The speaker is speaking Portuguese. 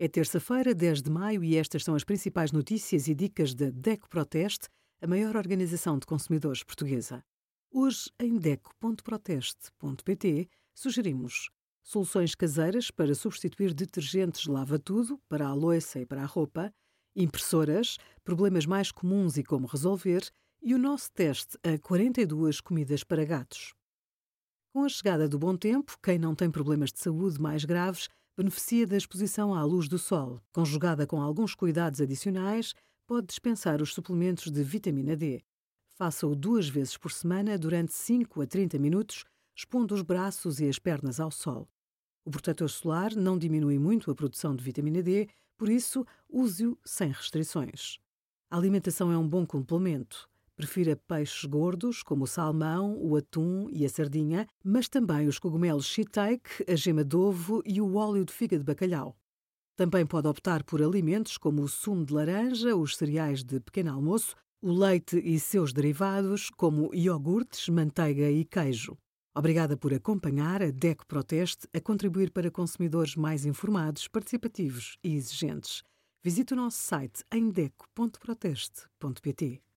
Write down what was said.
É terça-feira, 10 de maio, e estas são as principais notícias e dicas da DECO Proteste, a maior organização de consumidores portuguesa. Hoje, em DECO.proteste.pt, sugerimos soluções caseiras para substituir detergentes lava-tudo para a louça e para a roupa, impressoras, problemas mais comuns e como resolver, e o nosso teste a 42 comidas para gatos. Com a chegada do bom tempo, quem não tem problemas de saúde mais graves beneficia da exposição à luz do sol. Conjugada com alguns cuidados adicionais, pode dispensar os suplementos de vitamina D. Faça-o duas vezes por semana durante 5 a 30 minutos, expondo os braços e as pernas ao sol. O protetor solar não diminui muito a produção de vitamina D, por isso, use-o sem restrições. A alimentação é um bom complemento. Prefira peixes gordos, como o salmão, o atum e a sardinha, mas também os cogumelos shiitake, a gema de ovo e o óleo de figa de bacalhau. Também pode optar por alimentos como o sumo de laranja, os cereais de pequeno almoço, o leite e seus derivados, como iogurtes, manteiga e queijo. Obrigada por acompanhar a DECO Proteste a contribuir para consumidores mais informados, participativos e exigentes. Visite o nosso site em deco.proteste.pt.